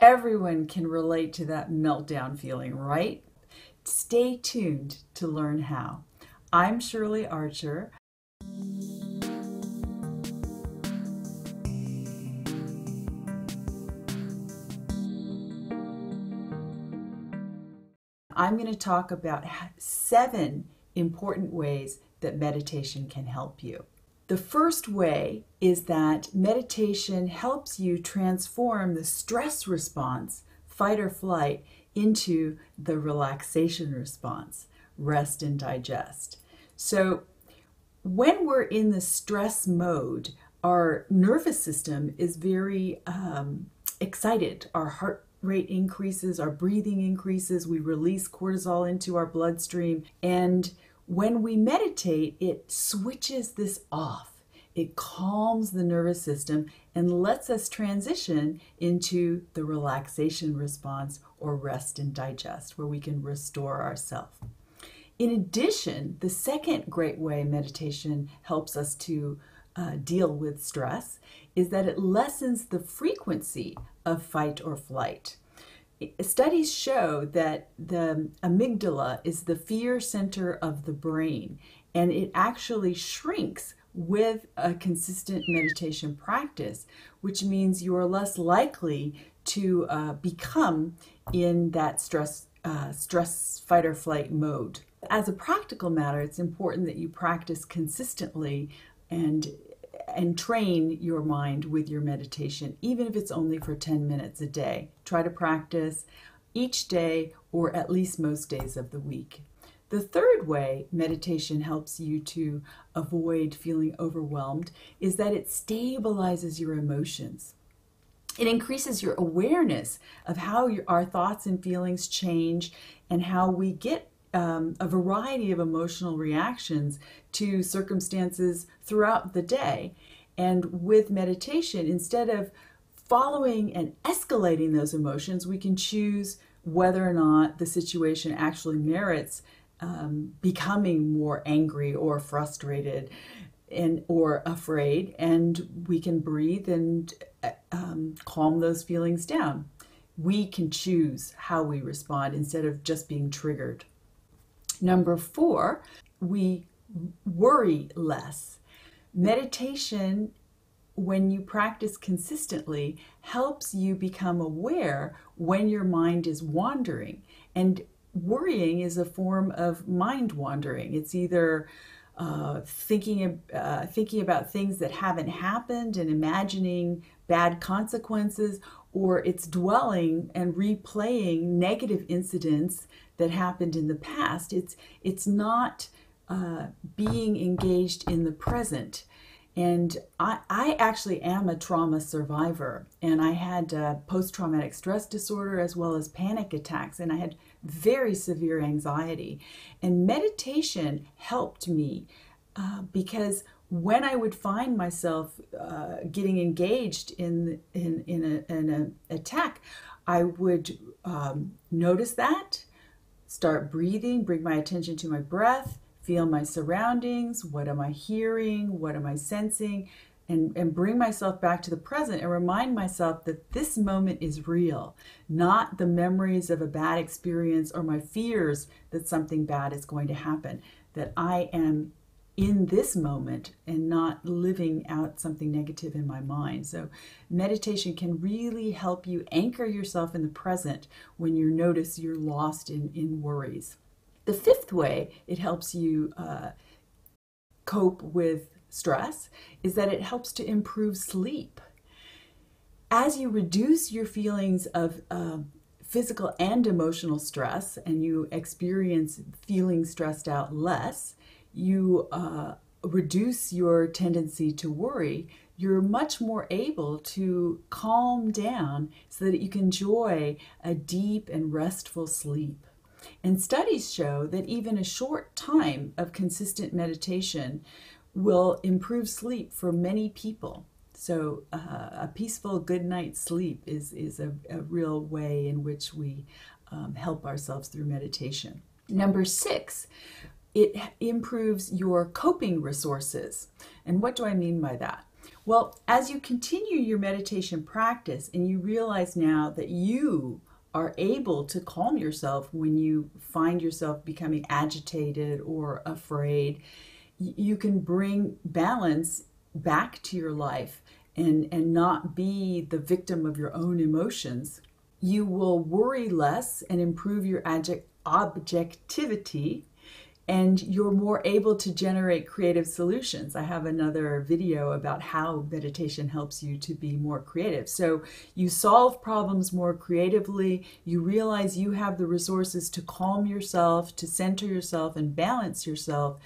Everyone can relate to that meltdown feeling, right? Stay tuned to learn how. I'm Shirley Archer. I'm going to talk about seven important ways that meditation can help you. The first way is that meditation helps you transform the stress response, fight or flight, into the relaxation response, rest and digest. So, when we're in the stress mode, our nervous system is very um, excited. Our heart rate increases, our breathing increases, we release cortisol into our bloodstream, and when we meditate, it switches this off. It calms the nervous system and lets us transition into the relaxation response or rest and digest, where we can restore ourselves. In addition, the second great way meditation helps us to uh, deal with stress is that it lessens the frequency of fight or flight studies show that the amygdala is the fear center of the brain and it actually shrinks with a consistent meditation practice, which means you are less likely to uh, become in that stress uh, stress fight or flight mode. As a practical matter, it's important that you practice consistently and and train your mind with your meditation, even if it's only for 10 minutes a day. Try to practice each day or at least most days of the week. The third way meditation helps you to avoid feeling overwhelmed is that it stabilizes your emotions. It increases your awareness of how your, our thoughts and feelings change and how we get um, a variety of emotional reactions to circumstances throughout the day. And with meditation, instead of following and escalating those emotions, we can choose whether or not the situation actually merits um, becoming more angry or frustrated and or afraid. And we can breathe and uh, um, calm those feelings down. We can choose how we respond instead of just being triggered Number four, we worry less. Meditation, when you practice consistently, helps you become aware when your mind is wandering. And worrying is a form of mind wandering. It's either uh, thinking uh, thinking about things that haven't happened and imagining bad consequences, or it's dwelling and replaying negative incidents that happened in the past. It's it's not uh, being engaged in the present. And I, I actually am a trauma survivor, and I had uh, post traumatic stress disorder as well as panic attacks, and I had very severe anxiety. And meditation helped me uh, because when I would find myself uh, getting engaged in in in, a, an attack, I would um, notice that, start breathing, bring my attention to my breath, feel my surroundings. What am I hearing? What am I sensing? And, and bring myself back to the present and remind myself that this moment is real, not the memories of a bad experience or my fears that something bad is going to happen. That I am in this moment and not living out something negative in my mind. So, meditation can really help you anchor yourself in the present when you notice you're lost in, in worries. The fifth way it helps you uh, cope with stress is that it helps to improve sleep. As you reduce your feelings of uh, physical and emotional stress and you experience feeling stressed out less, you uh, reduce your tendency to worry, you're much more able to calm down so that you can enjoy a deep and restful sleep. And studies show that even a short time of consistent meditation will improve sleep for many people. So, uh, a peaceful good night's sleep is, is a, a real way in which we um, help ourselves through meditation. Number six, it improves your coping resources. And what do I mean by that? Well, as you continue your meditation practice and you realize now that you are able to calm yourself when you find yourself becoming agitated or afraid, you can bring balance back to your life and, and not be the victim of your own emotions. You will worry less and improve your objectivity and you're more able to generate creative solutions. I have another video about how meditation helps you to be more creative. So you solve problems more creatively, you realize you have the resources to calm yourself, to center yourself, and balance yourself.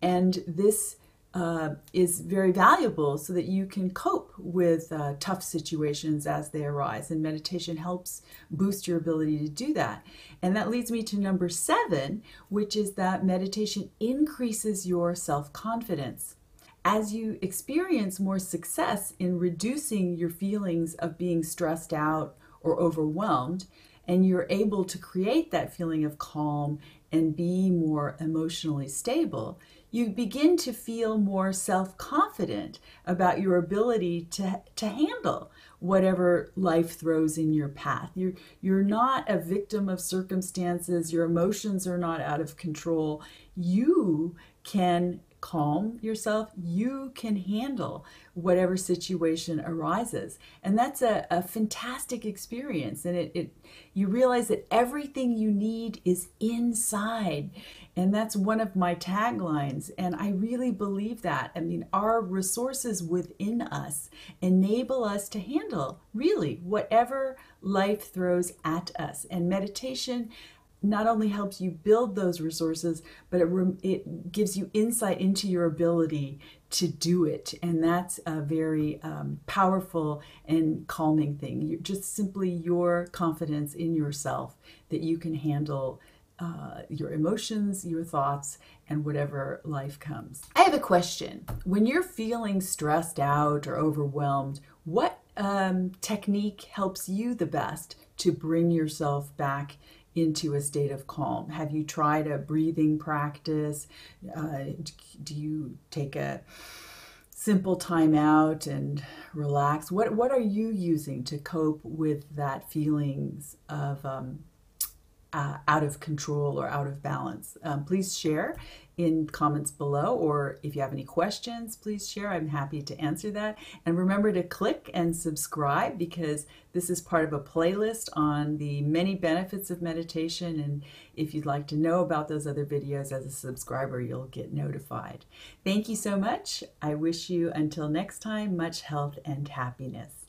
And this uh, is very valuable so that you can cope with uh, tough situations as they arise. And meditation helps boost your ability to do that. And that leads me to number seven, which is that meditation increases your self confidence. As you experience more success in reducing your feelings of being stressed out or overwhelmed, and you're able to create that feeling of calm and be more emotionally stable, you begin to feel more self confident about your ability to, to handle whatever life throws in your path. You're, you're not a victim of circumstances, your emotions are not out of control. You can calm yourself, you can handle whatever situation arises. And that's a, a fantastic experience. And it, it you realize that everything you need is inside. And that's one of my taglines. And I really believe that. I mean, our resources within us enable us to handle really whatever life throws at us. And meditation not only helps you build those resources, but it, it gives you insight into your ability to do it. And that's a very um, powerful and calming thing. You're just simply your confidence in yourself that you can handle uh, your emotions, your thoughts, and whatever life comes. I have a question. When you're feeling stressed out or overwhelmed, what um, technique helps you the best to bring yourself back into a state of calm? Have you tried a breathing practice? Uh, do you take a simple time out and relax? What what are you using to cope with that feelings of um, uh, out of control or out of balance? Um, please share in comments below, or if you have any questions, please share. I'm happy to answer that. And remember to click and subscribe because this is part of a playlist on the many benefits of meditation. And if you'd like to know about those other videos as a subscriber, you'll get notified. Thank you so much. I wish you, until next time, much health and happiness.